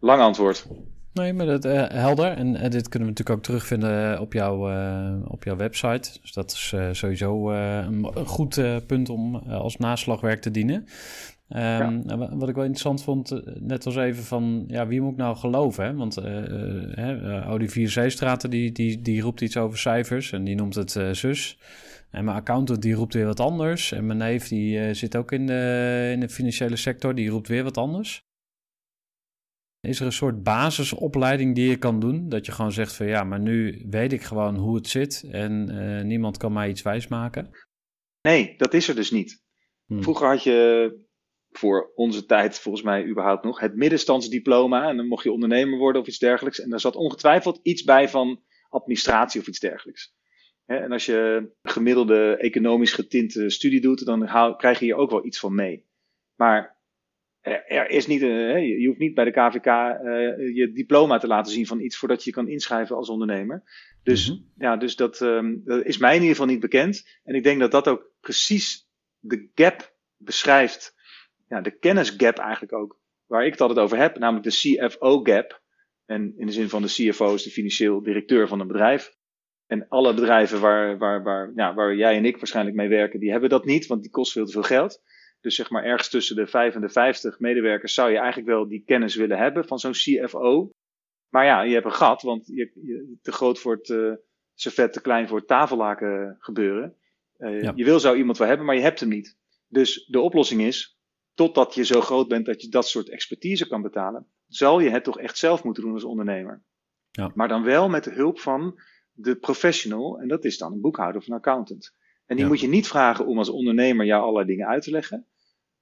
lang antwoord. Nee, maar dat uh, helder. En uh, dit kunnen we natuurlijk ook terugvinden op, jouw uh, op jouw website. Dus dat is sowieso een, een, goed punt om als naslagwerk te dienen. Um, ja. Wat ik wel interessant vond, net was even van, ja, wie moet ik nou geloven? Hè? Want uh, Olivier Zeestraten, die, die, die roept iets over cijfers en die noemt het zus. En mijn accountant, die roept weer wat anders. En mijn neef, die zit ook in de, in de financiële sector, die roept weer wat anders. Is er een soort basisopleiding die je kan doen? Dat je gewoon zegt van ja, maar nu weet ik gewoon hoe het zit en uh, niemand kan mij iets wijsmaken? Nee, dat is er dus niet. Hmm. Vroeger had je voor onze tijd volgens mij überhaupt nog het middenstandsdiploma en dan mocht je ondernemer worden of iets dergelijks. En daar zat ongetwijfeld iets bij van administratie of iets dergelijks. En als je gemiddelde economisch getinte studie doet, dan krijg je hier ook wel iets van mee. Maar er is niet, uh, je hoeft niet bij de KVK uh, je diploma te laten zien van iets voordat je kan inschrijven als ondernemer. Dus, mm-hmm. ja, dus dat, um, dat is mij in ieder geval niet bekend. En ik denk dat dat ook precies de gap beschrijft, ja, de kennisgap eigenlijk ook, waar ik het altijd over heb, namelijk de CFO-gap. En in de zin van de CFO is de financieel directeur van een bedrijf. En alle bedrijven waar, waar, waar, ja, waar jij en ik waarschijnlijk mee werken, die hebben dat niet, want die kost veel te veel geld. Dus zeg maar ergens tussen de 5 en de 50 medewerkers zou je eigenlijk wel die kennis willen hebben van zo'n CFO. Maar ja, je hebt een gat, want je, je te groot voor het uh, servet, te klein voor het tafellaken gebeuren. Uh, ja. Je wil zo iemand wel hebben, maar je hebt hem niet. Dus de oplossing is, totdat je zo groot bent dat je dat soort expertise kan betalen, zal je het toch echt zelf moeten doen als ondernemer. Ja. Maar dan wel met de hulp van de professional, en dat is dan een boekhouder of een accountant. En die Ja. moet je niet vragen om als ondernemer jou allerlei dingen uit te leggen.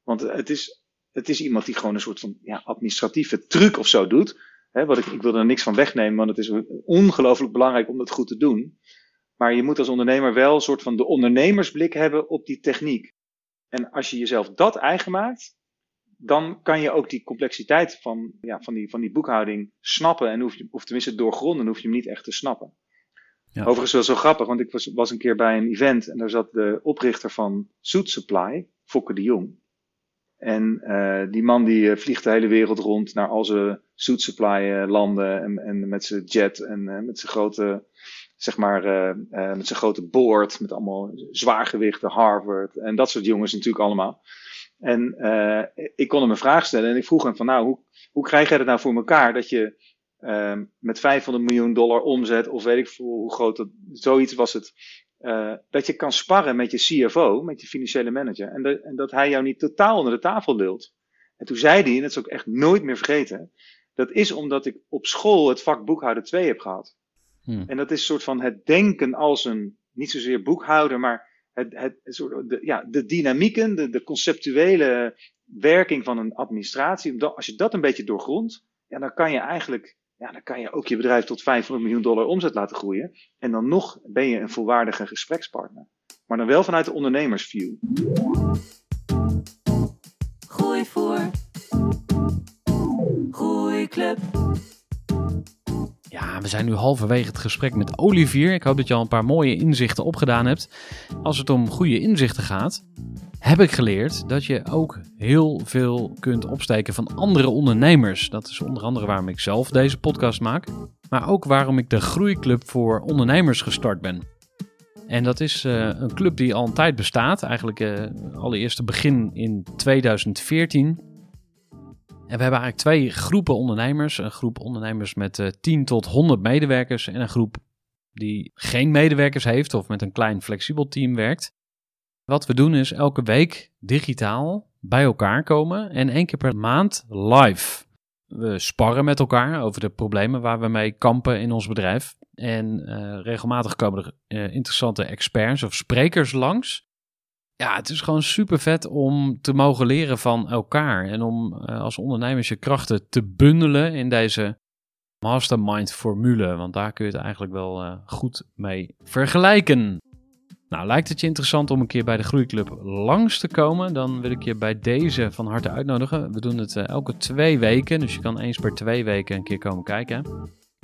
Want het is, het is iemand die gewoon een soort van ja, administratieve truc of zo doet. Hè, wat ik, ik wil er niks van wegnemen, want het is ongelooflijk belangrijk om dat goed te doen. Maar je moet als ondernemer wel een soort van de ondernemersblik hebben op die techniek. En als je jezelf dat eigen maakt, dan kan je ook die complexiteit van, ja, van, die, van die boekhouding snappen. En hoef je, of tenminste doorgronden, hoef je hem niet echt te snappen. Ja. Overigens wel zo grappig, want ik was, was een keer bij een event en daar zat de oprichter van Soet Supply, Fokke de Jong. En uh, die man die uh, vliegt de hele wereld rond naar al zijn suit supply uh, landen en, en met zijn jet en met zijn grote, zeg maar, met zijn grote board met allemaal zwaargewichten, Harvard en dat soort jongens natuurlijk allemaal. En ik kon hem een vraag stellen en ik vroeg hem van nou, hoe, hoe krijg jij het nou voor elkaar dat je met 500 miljoen dollar omzet of weet ik veel hoe groot dat, zoiets was het, dat je kan sparren met je CFO, met je financiële manager, en, de, en, dat hij jou niet totaal onder de tafel lult. En toen zei hij, en dat is ook echt nooit meer vergeten, dat is omdat ik op school het vak boekhouden 2 heb gehad. Hmm. En dat is een soort van het denken als een, niet zozeer boekhouder, maar het, het, het soort, de, ja, de dynamieken, de, de conceptuele werking van een administratie. Als je dat een beetje doorgrondt, ja, dan kan je eigenlijk ja, dan kan je ook je bedrijf tot 500 miljoen dollar omzet laten groeien. En dan nog ben je een volwaardige gesprekspartner. Maar dan wel vanuit de ondernemersview. Groei voor. Groeiclub. Ja, we zijn nu halverwege het gesprek met Olivier. Ik hoop dat je al een paar mooie inzichten opgedaan hebt. Als het om goede inzichten gaat, heb ik geleerd dat je ook heel veel kunt opsteken van andere ondernemers. Dat is onder andere waarom ik zelf deze podcast maak, maar ook waarom ik de Groeiclub voor Ondernemers gestart ben. En dat is uh, een club die al een tijd bestaat, eigenlijk uh, allereerst begin in 2014. En we hebben eigenlijk twee groepen ondernemers. Een groep ondernemers met uh, 10 tot 100 medewerkers en een groep die geen medewerkers heeft of met een klein flexibel team werkt. Wat we doen is elke week digitaal bij elkaar komen en één keer per maand live. We sparren met elkaar over de problemen waar we mee kampen in ons bedrijf. En uh, regelmatig komen er uh, interessante experts of sprekers langs. Ja, het is gewoon super vet om te mogen leren van elkaar. En om uh, als ondernemers je krachten te bundelen in deze mastermind formule. Want daar kun je het eigenlijk wel goed mee vergelijken. Nou, lijkt het je interessant om een keer bij de Groeiclub langs te komen? Dan wil ik je bij deze van harte uitnodigen. We doen het uh, elke twee weken, dus je kan eens per twee weken een keer komen kijken.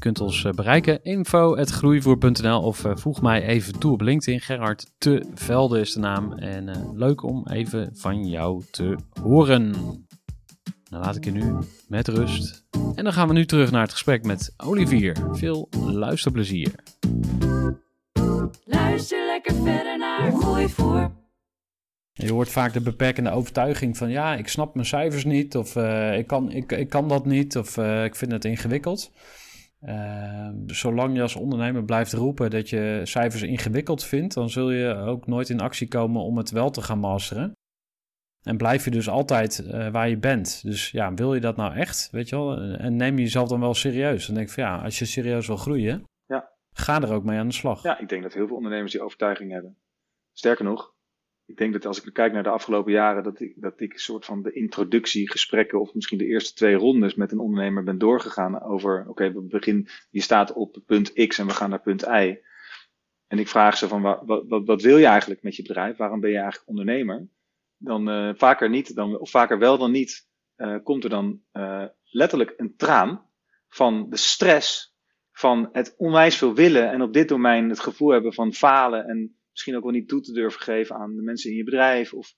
Je kunt ons uh, bereiken, info.groeivoer.nl of uh, voeg mij even toe op LinkedIn. Gerard Te Velde is de naam en leuk om even van jou te horen. Dan laat ik je nu met rust. En dan gaan we nu terug naar het gesprek met Olivier. Veel luisterplezier. Luister lekker verder naar Gooi voor. Je hoort vaak de beperkende overtuiging van ja, ik snap mijn cijfers niet, of uh, ik, kan, ik, ik kan dat niet, of uh, ik vind het ingewikkeld. Uh, zolang je als ondernemer blijft roepen dat je cijfers ingewikkeld vindt, dan zul je ook nooit in actie komen om het wel te gaan masteren. En blijf je dus altijd waar je bent. Dus ja, wil je dat nou echt? Weet je wel? En neem je jezelf dan wel serieus. Dan denk ik van ja, als je serieus wil groeien, Ga er ook mee aan de slag. Ja, ik denk dat heel veel ondernemers die overtuiging hebben. Sterker nog, ik denk dat als ik kijk naar de afgelopen jaren, dat ik, dat ik een soort van de introductiegesprekken of misschien de eerste twee rondes met een ondernemer ben doorgegaan over, oké, we beginnen, je staat op punt X en we gaan naar punt Y. En ik vraag ze van, wat, wat, wat wil je eigenlijk met je bedrijf? Waarom ben je eigenlijk ondernemer? Dan uh, vaker niet, dan, of vaker wel dan niet, uh, komt er dan uh, letterlijk een traan van de stress van het onwijs veel willen en op dit domein het gevoel hebben van falen en misschien ook wel niet toe te durven geven aan de mensen in je bedrijf of,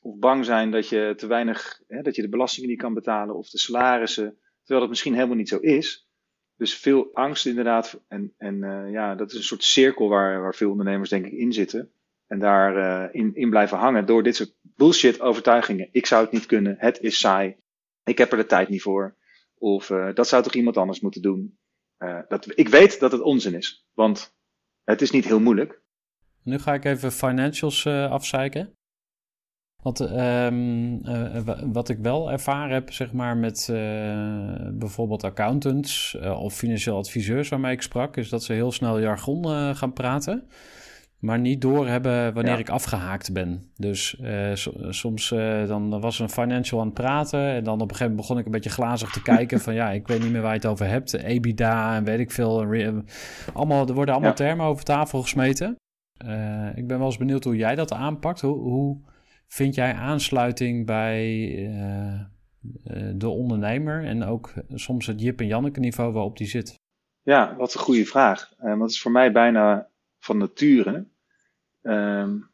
of bang zijn dat je te weinig, hè, dat je de belastingen niet kan betalen of de salarissen, terwijl dat misschien helemaal niet zo is. Dus veel angst inderdaad en, en uh, ja, dat is een soort cirkel waar, waar veel ondernemers denk ik in zitten en daar uh, in, in blijven hangen door dit soort bullshit overtuigingen. Ik zou het niet kunnen, het is saai, ik heb er de tijd niet voor. Of uh, dat zou toch iemand anders moeten doen. Dat, ik weet dat het onzin is, want het is niet heel moeilijk. Nu ga ik even financials uh, afzeiken. Want um, uh, wat ik wel ervaren heb, zeg maar, met bijvoorbeeld accountants of financieel adviseurs waarmee ik sprak, is dat ze heel snel jargon gaan praten maar niet doorhebben wanneer ik afgehaakt ben. Dus uh, soms uh, dan was een financial aan het praten en dan op een gegeven moment begon ik een beetje glazig te kijken van ja, ik weet niet meer waar je het over hebt. EBITDA en weet ik veel. Allemaal, er worden allemaal termen over tafel gesmeten. Uh, ik ben wel eens benieuwd hoe jij dat aanpakt. Hoe, hoe vind jij aansluiting bij de ondernemer en ook soms het Jip en Janneke niveau waarop die zit? Ja, wat een goede vraag. Dat is voor mij bijna van nature Um,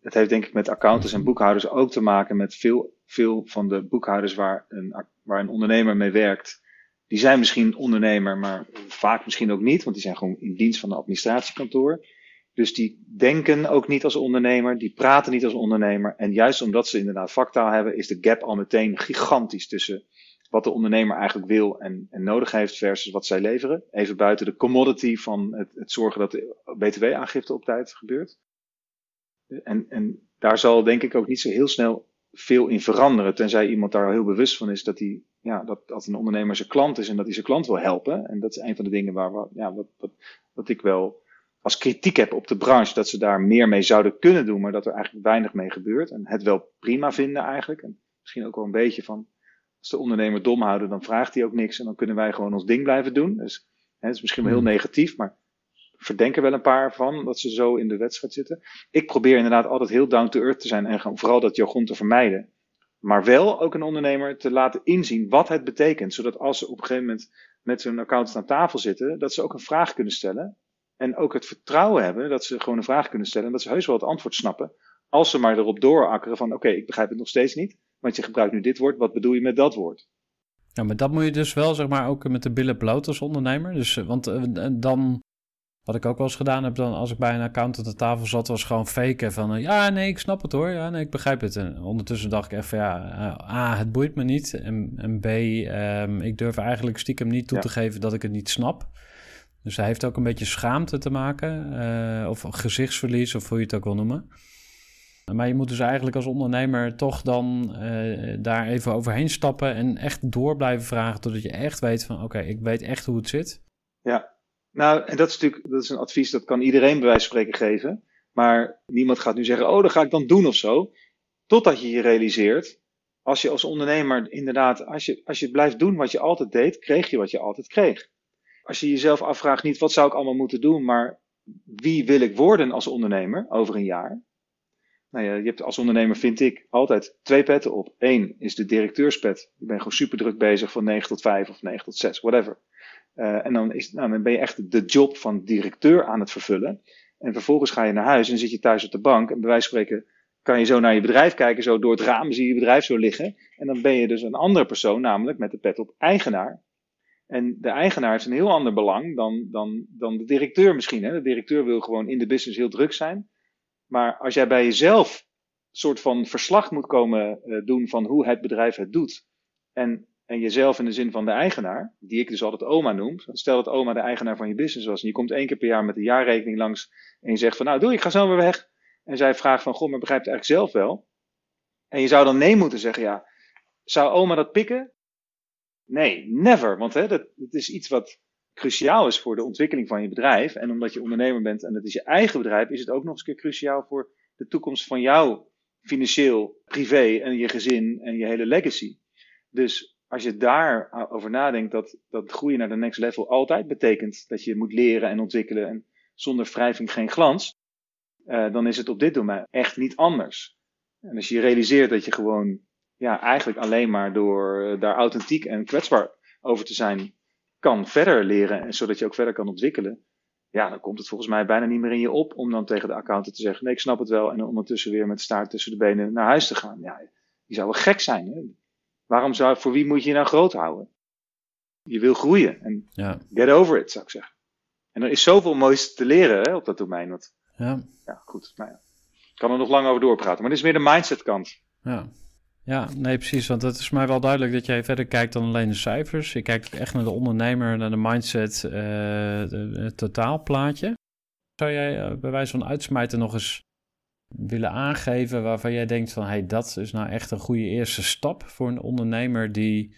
Het heeft denk ik met accountants en boekhouders ook te maken met veel, veel van de boekhouders waar een, waar een ondernemer mee werkt. Die zijn misschien ondernemer, maar vaak misschien ook niet, want die zijn gewoon in dienst van een administratiekantoor. Dus die denken ook niet als ondernemer, die praten niet als ondernemer. En juist omdat ze inderdaad vaktaal hebben, is de gap al meteen gigantisch tussen wat de ondernemer eigenlijk wil en, en nodig heeft versus wat zij leveren. Even buiten de commodity van het, het zorgen dat de btw-aangifte op tijd gebeurt. En, en daar zal denk ik ook niet zo heel snel veel in veranderen, tenzij iemand daar heel bewust van is dat, hij, ja, dat, dat een ondernemer zijn klant is en dat hij zijn klant wil helpen. En dat is een van de dingen waar, we, ja, wat, wat, wat ik wel als kritiek heb op de branche, dat ze daar meer mee zouden kunnen doen, maar dat er eigenlijk weinig mee gebeurt. En het wel prima vinden eigenlijk. En misschien ook wel een beetje van, als de ondernemer dom houden, dan vraagt hij ook niks en dan kunnen wij gewoon ons ding blijven doen. Dus hè, het is misschien wel heel hmm. negatief, maar verdenken wel een paar van dat ze zo in de wedstrijd zitten. Ik probeer inderdaad altijd heel down to earth te zijn en vooral dat jargon te vermijden. Maar wel ook een ondernemer te laten inzien wat het betekent. Zodat als ze op een gegeven moment met zo'n accountant aan tafel zitten, dat ze ook een vraag kunnen stellen. En ook het vertrouwen hebben dat ze gewoon een vraag kunnen stellen en dat ze heus wel het antwoord snappen. Als ze maar erop doorakkeren van oké, ik begrijp het nog steeds niet, want je gebruikt nu dit woord, wat bedoel je met dat woord? Ja, maar dat moet je dus wel zeg maar ook met de billen bloot als ondernemer. Dus, eh, want uh, dan, wat ik ook wel eens gedaan heb, dan als ik bij een accountant aan tafel zat, was gewoon faken van uh, ja, nee, ik snap het hoor, ja, nee, ik begrijp het. En ondertussen dacht ik even, ja, A, het boeit me niet. En, en B, um, ik durf eigenlijk stiekem niet toe te geven dat ik het niet snap. Dus hij heeft ook een beetje schaamte te maken, uh, of gezichtsverlies, of hoe je het ook wil noemen. Maar je moet dus eigenlijk als ondernemer toch dan uh, daar even overheen stappen en echt door blijven vragen totdat je echt weet van oké, ik weet echt hoe het zit. Ja, nou en dat is natuurlijk dat is een advies dat kan iedereen bij wijze van spreken geven. Maar niemand gaat nu zeggen, oh dat ga ik dan doen of zo. Totdat je je realiseert, als je als ondernemer inderdaad, als je, als je blijft doen wat je altijd deed, kreeg je wat je altijd kreeg als je jezelf afvraagt niet wat zou ik allemaal moeten doen, maar wie wil ik worden als ondernemer over een jaar? Nou ja, je hebt als ondernemer, vind ik, altijd twee petten op. Eén is de directeurspet. Je bent gewoon super druk bezig van 9 tot 5 of 9 tot 6, whatever. Uh, en dan, is, nou, dan ben je echt de job van directeur aan het vervullen. En vervolgens ga je naar huis en zit je thuis op de bank. En bij wijze van spreken kan je zo naar je bedrijf kijken, zo door het raam zie je je bedrijf zo liggen. En dan ben je dus een andere persoon, namelijk met de pet op eigenaar. En de eigenaar heeft een heel ander belang dan, dan, dan de directeur misschien. Hè? De directeur wil gewoon in de business heel druk zijn. Maar als jij bij jezelf een soort van verslag moet komen uh, doen van hoe het bedrijf het doet. En, en jezelf in de zin van de eigenaar, die ik dus altijd oma noem. Stel dat oma de eigenaar van je business was en je komt één keer per jaar met de jaarrekening langs en je zegt van nou doe ik ga zo weer weg. En zij vraagt van goh, maar begrijpt het eigenlijk zelf wel? En je zou dan nee moeten zeggen ja. Zou oma dat pikken? Nee, never. Want hè, dat, is iets wat cruciaal is voor de ontwikkeling van je bedrijf. En omdat je ondernemer bent en dat is je eigen bedrijf, is het ook nog eens keer cruciaal voor de toekomst van jou financieel, privé en je gezin en je hele legacy. Dus als je daarover nadenkt dat, dat groeien naar de next level altijd betekent dat je moet leren en ontwikkelen en zonder wrijving geen glans, uh, dan is het op dit domein echt niet anders. En als je realiseert dat je gewoon ja, eigenlijk alleen maar door eh, daar authentiek en kwetsbaar over te zijn, kan verder leren. En zodat je ook verder kan ontwikkelen. Ja, dan komt het volgens mij bijna niet meer in je op om dan tegen de accountant te zeggen: Nee, ik snap het wel. En ondertussen weer met staart tussen de benen naar huis te gaan. Ja, die zou wel gek zijn. Hè? Waarom zou, voor wie moet je je nou groot houden? Je wil groeien. En ja. get over it, zou ik zeggen. En er is zoveel moois te leren hè, op dat domein. Wat, ja. ja, goed. Nou ja. Ik kan er nog lang over doorpraten. Maar dit is meer de mindset kant. Ja. Ja, nee, precies. Want het is mij wel duidelijk dat jij verder kijkt dan alleen de cijfers. Je kijkt echt naar de ondernemer, naar de mindset, uh, het totaalplaatje. Zou jij uh, bij wijze van uitsmijten nog eens willen aangeven waarvan jij denkt van... hey, dat is nou echt een goede eerste stap voor een ondernemer die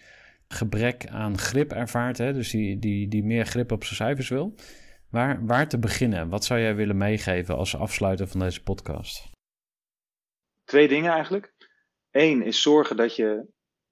gebrek aan grip ervaart. Hè? Dus die, die, die meer grip op zijn cijfers wil. Waar, waar te beginnen? Wat zou jij willen meegeven als afsluiter van deze podcast? Twee dingen eigenlijk. Eén is zorgen dat je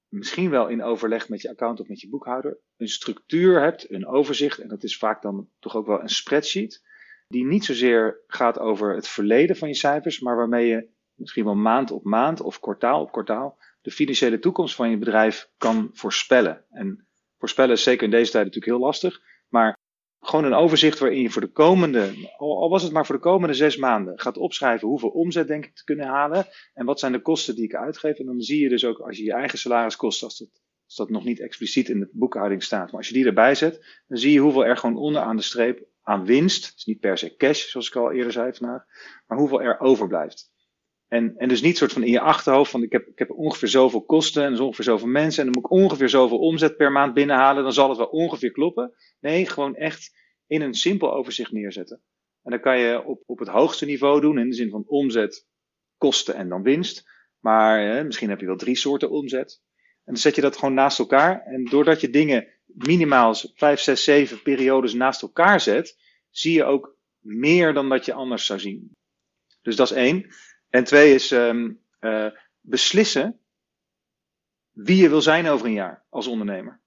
misschien wel in overleg met je account of met je boekhouder een structuur hebt, een overzicht. En dat is vaak dan toch ook wel een spreadsheet. Die niet zozeer gaat over het verleden van je cijfers, maar waarmee je misschien wel maand op maand of kwartaal op kwartaal de financiële toekomst van je bedrijf kan voorspellen. En voorspellen is zeker in deze tijd natuurlijk heel lastig. Maar gewoon een overzicht waarin je voor de komende, al was het maar voor de komende zes maanden, gaat opschrijven hoeveel omzet denk ik te kunnen halen en wat zijn de kosten die ik uitgeef. En dan zie je dus ook als je je eigen salariskosten, als dat, als dat nog niet expliciet in de boekhouding staat, maar als je die erbij zet, dan zie je hoeveel er gewoon onderaan de streep aan winst, is niet per se cash zoals ik al eerder zei vandaag, maar hoeveel er overblijft. En, en dus niet soort van in je achterhoofd van ik heb, ik heb ongeveer zoveel kosten en ongeveer zoveel mensen en dan moet ik ongeveer zoveel omzet per maand binnenhalen, dan zal het wel ongeveer kloppen. Nee, gewoon echt in een simpel overzicht neerzetten. En dan kan je op, op het hoogste niveau doen, in de zin van omzet, kosten en dan winst. Maar misschien heb je wel drie soorten omzet. En dan zet je dat gewoon naast elkaar. En doordat je dingen minimaal 5, 6, 7 periodes naast elkaar zet, zie je ook meer dan dat je anders zou zien. Dus dat is één. En twee is um, uh, beslissen wie je wil zijn over een jaar als ondernemer.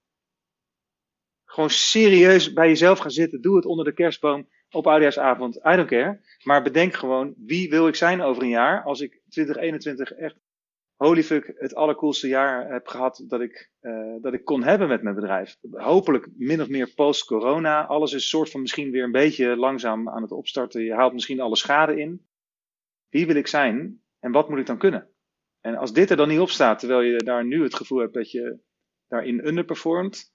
Gewoon serieus bij jezelf gaan zitten. Doe het onder de kerstboom op oudejaarsavond. I don't care. Maar bedenk gewoon, wie wil ik zijn over een jaar als ik 2021 echt holy fuck het allercoolste jaar heb gehad dat ik, uh, dat ik kon hebben met mijn bedrijf. Hopelijk min of meer post-corona. Alles is soort van misschien weer een beetje langzaam aan het opstarten. Je haalt misschien alle schade in. Wie wil ik zijn en wat moet ik dan kunnen? En als dit er dan niet op staat, terwijl je daar nu het gevoel hebt dat je daarin underperformt,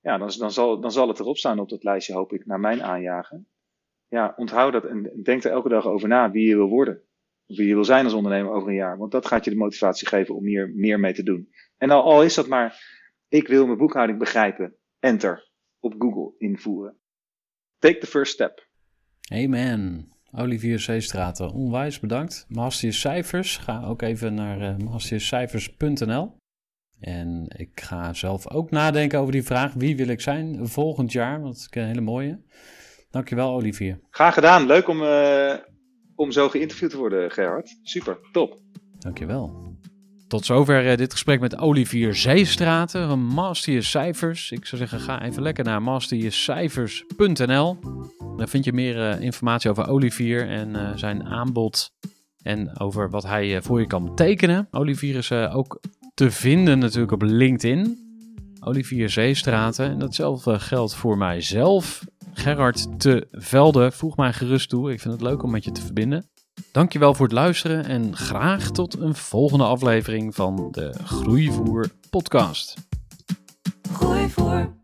ja, dan, dan, zal, dan zal het erop staan op dat lijstje, hoop ik, naar mijn aanjagen. Ja, onthoud dat en denk er elke dag over na wie je wil worden. Of wie je wil zijn als ondernemer over een jaar. Want dat gaat je de motivatie geven om hier meer mee te doen. En al, al is dat maar, ik wil mijn boekhouding begrijpen. Enter. Op Google invoeren. Take the first step. Amen. Olivier Zeestraten, onwijs bedankt. Master je cijfers, ga ook even naar uh, mastercijfers.nl. En ik ga zelf ook nadenken over die vraag: wie wil ik zijn volgend jaar? Dat is een hele mooie. Dankjewel, Olivier. Graag gedaan. Leuk om, uh, om zo geïnterviewd te worden, Gerhard. Super, top. Dankjewel. Tot zover uh, dit gesprek met Olivier Zeestraten van Master Cijfers. Ik zou zeggen, ga even lekker naar masterjecijfers.nl. Daar vind je meer uh, informatie over Olivier en zijn aanbod. En over wat hij voor je kan betekenen. Olivier is ook te vinden natuurlijk op LinkedIn. Olivier Zeestraten. En datzelfde geldt voor mijzelf. Gerard te Velde. Voeg mij gerust toe. Ik vind het leuk om met je te verbinden. Dankjewel voor het luisteren en graag tot een volgende aflevering van de Groeivoer podcast. Groeivoer.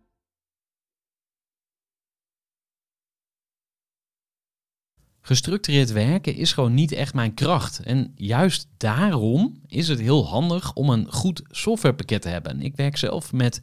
Gestructureerd werken is gewoon niet echt mijn kracht. En juist daarom is het heel handig om een goed softwarepakket te hebben. Ik werk zelf met